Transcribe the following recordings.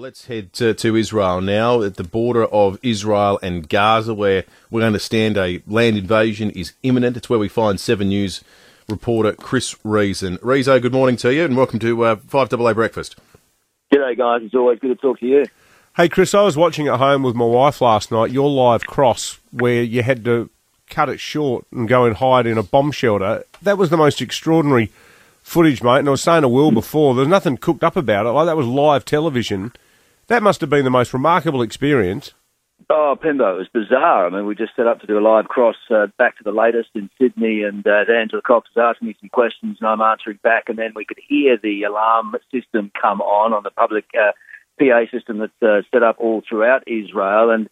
Let's head to, to, Israel now, at the border of Israel and Gaza, where we understand a land invasion is imminent. It's where we find Seven News reporter Chris Reason. Rezo, good morning to you, and welcome to uh, 5AA Breakfast. G'day, guys. It's always good to talk to you. Hey, Chris, I was watching at home with my wife last night your live cross where you had to cut it short and go and hide in a bomb shelter. That was the most extraordinary footage, mate. And I was saying to Will before, there's nothing cooked up about it. Like, that was live television that must have been the most remarkable experience. Oh, Pembo, it was bizarre. I mean, we just set up to do a live cross uh, back to the latest in Sydney, and uh, Angela Cox was asking me some questions, and I'm answering back, and then we could hear the alarm system come on on the public uh, PA system that's uh, set up all throughout Israel, and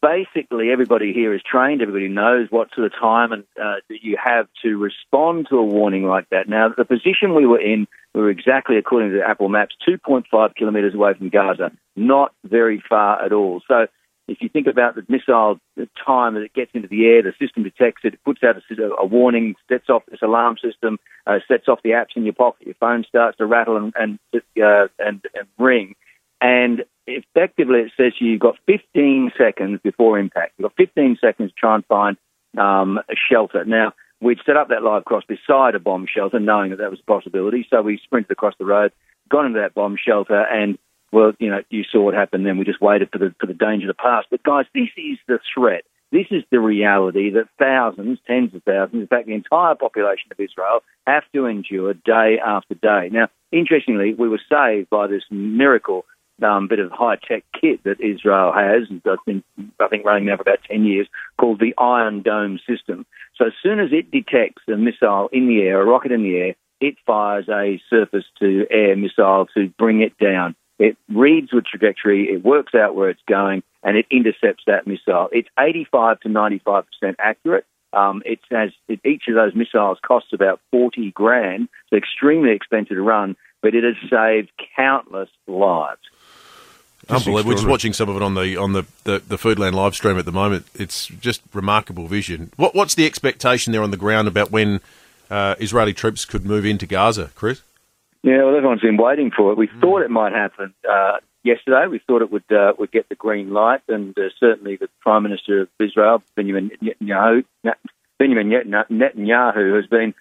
basically everybody here is trained. Everybody knows what sort of time and uh, that you have to respond to a warning like that. Now, the position we were in, we were exactly according to Apple Maps, 2.5 kilometres away from Gaza, not very far at all. So. If you think about the missile, the time that it gets into the air, the system detects it, it puts out a, a warning, sets off this alarm system, uh, sets off the apps in your pocket, your phone starts to rattle and and, uh, and, and ring, and effectively it says you've got 15 seconds before impact. You've got 15 seconds to try and find um, a shelter. Now, we'd set up that live cross beside a bomb shelter, knowing that that was a possibility. So we sprinted across the road, got into that bomb shelter, and well, you know, you saw what happened. Then we just waited for the for the danger to pass. But guys, this is the threat. This is the reality that thousands, tens of thousands, in fact, the entire population of Israel have to endure day after day. Now, interestingly, we were saved by this miracle um, bit of high tech kit that Israel has, and I think, I think running now for about 10 years, called the Iron Dome system. So as soon as it detects a missile in the air, a rocket in the air, it fires a surface to air missile to bring it down. It reads the trajectory, it works out where it's going, and it intercepts that missile. It's 85 to 95% accurate. Um, it has it, each of those missiles costs about 40 grand. It's extremely expensive to run, but it has saved countless lives. Unbelievable. We're just watching some of it on the on the, the, the Foodland live stream at the moment. It's just remarkable vision. What what's the expectation there on the ground about when uh, Israeli troops could move into Gaza, Chris? Yeah, well, everyone's been waiting for it. We mm. thought it might happen uh, yesterday. We thought it would uh, would get the green light, and uh, certainly the Prime Minister of Israel, Benjamin Netanyahu, Benjamin Netanyahu, has been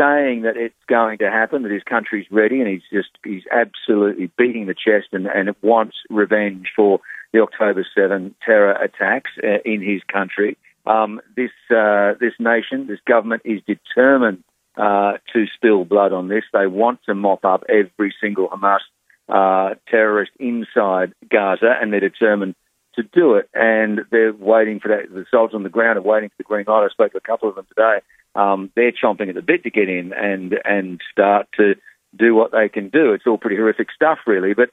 saying that it's going to happen, that his country's ready, and he's just he's absolutely beating the chest and, and wants revenge for the October 7 terror attacks uh, in his country. Um, this uh, this nation, this government, is determined uh, to spill blood on this. They want to mop up every single Hamas uh, terrorist inside Gaza, and they're determined to do it. And they're waiting for that. The soldiers on the ground are waiting for the green light. I spoke to a couple of them today um, they're chomping at the bit to get in and and start to do what they can do. It's all pretty horrific stuff, really. But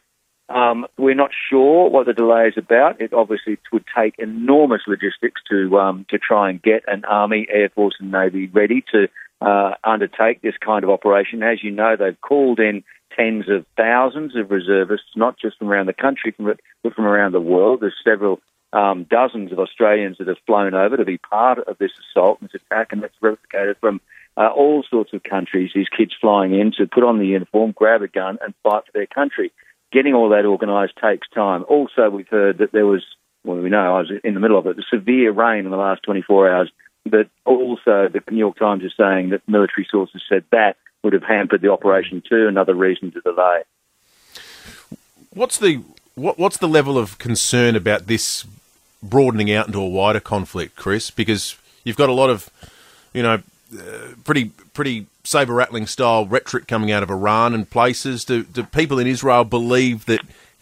um, we're not sure what the delay is about. It obviously would take enormous logistics to um, to try and get an army, air force, and navy ready to uh, undertake this kind of operation. As you know, they've called in tens of thousands of reservists, not just from around the country, but from around the world. There's several um, dozens of Australians that have flown over to be part of this assault and this attack, and that's replicated from uh, all sorts of countries. These kids flying in to put on the uniform, grab a gun, and fight for their country. Getting all that organised takes time. Also, we've heard that there was, well, we know I was in the middle of it, the severe rain in the last 24 hours. But also, the New York Times is saying that military sources said that would have hampered the operation too. Another reason to delay. What's the what, what's the level of concern about this broadening out into a wider conflict, Chris? Because you've got a lot of, you know, uh, pretty pretty saber rattling style rhetoric coming out of Iran and places. Do, do people in Israel believe that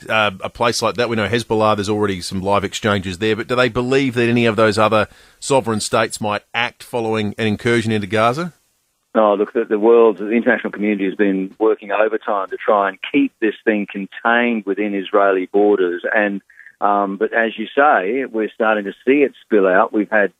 uh, a place like that, we know Hezbollah, there's already some live exchanges there, but do they believe that any of those other sovereign states might act following an incursion into Gaza? Oh, look, the, the world, the international community has been working overtime to try and keep this thing contained within Israeli borders. And um, but as you say, we're starting to see it spill out. We've had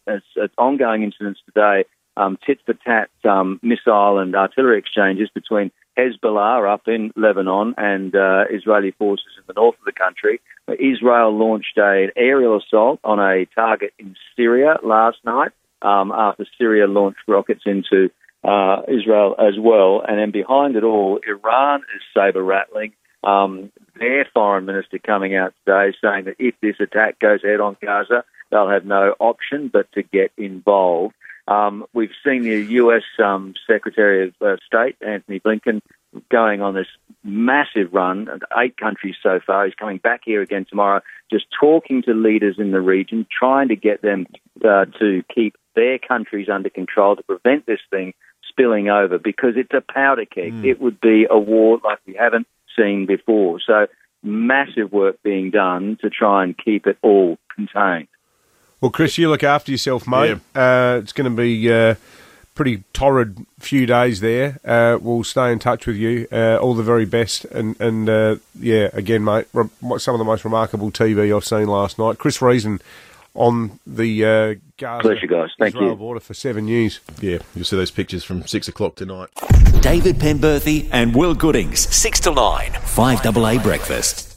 ongoing incidents today, um, tit for tat um, missile and artillery exchanges between Hezbollah up in Lebanon and uh, Israeli forces in the north of the country. Israel launched an aerial assault on a target in Syria last night um, after Syria launched rockets into uh, Israel as well. And then behind it all, Iran is saber rattling. Um, their foreign minister coming out today saying that if this attack goes ahead on Gaza, they'll have no option but to get involved. Um, we've seen the U.S. Um, Secretary of uh, State, Antony Blinken, going on this massive run, eight countries so far. He's coming back here again tomorrow, just talking to leaders in the region, trying to get them uh, to keep their countries under control to prevent this thing spilling over because it's a powder keg. Mm. It would be a war like we haven't seen before. So massive work being done to try and keep it all contained. Well, Chris, you look after yourself, mate. Yeah. Uh, it's going to be uh, pretty torrid few days there. Uh, we'll stay in touch with you. Uh, all the very best, and and uh, yeah, again, mate, re- some of the most remarkable TV I've seen last night. Chris Reason on the uh, Gaza Pleasure, guys. Thank Israel you. border for seven years. Yeah, you'll see those pictures from six o'clock tonight. David Penberthy and Will Goodings, six to nine, five double A breakfast.